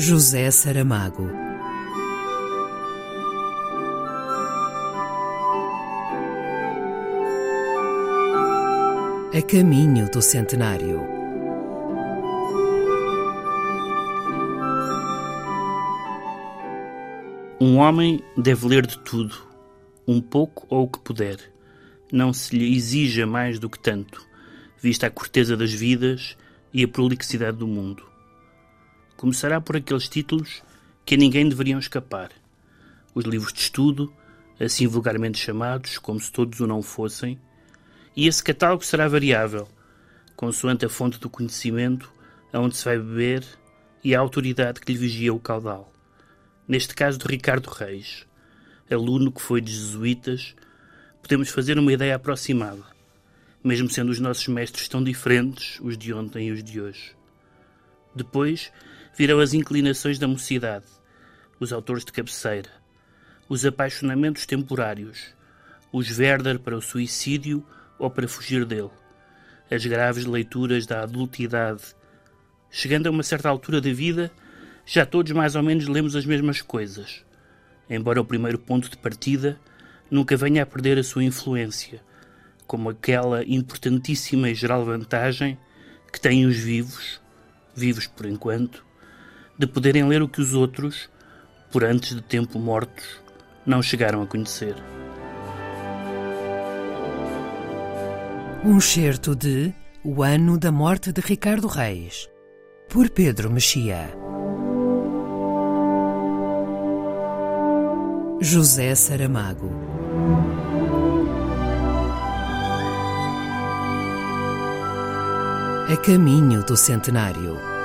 José Saramago. A caminho do centenário. Um homem deve ler de tudo, um pouco ou o que puder. Não se lhe exija mais do que tanto, vista a corteza das vidas e a prolixidade do mundo. Começará por aqueles títulos que a ninguém deveriam escapar. Os livros de estudo, assim vulgarmente chamados, como se todos o não fossem, e esse catálogo será variável, consoante a fonte do conhecimento aonde se vai beber e a autoridade que lhe vigia o caudal. Neste caso de Ricardo Reis, aluno que foi de jesuítas, podemos fazer uma ideia aproximada, mesmo sendo os nossos mestres tão diferentes, os de ontem e os de hoje. Depois virão as inclinações da mocidade, os autores de cabeceira, os apaixonamentos temporários, os Werder para o suicídio ou para fugir dele, as graves leituras da adultidade. Chegando a uma certa altura da vida, já todos mais ou menos lemos as mesmas coisas, embora o primeiro ponto de partida nunca venha a perder a sua influência, como aquela importantíssima e geral vantagem que têm os vivos, vivos por enquanto, de poderem ler o que os outros, por antes de tempo mortos, não chegaram a conhecer. Um certo de O ano da morte de Ricardo Reis, por Pedro Mexia. José Saramago. A caminho do centenário.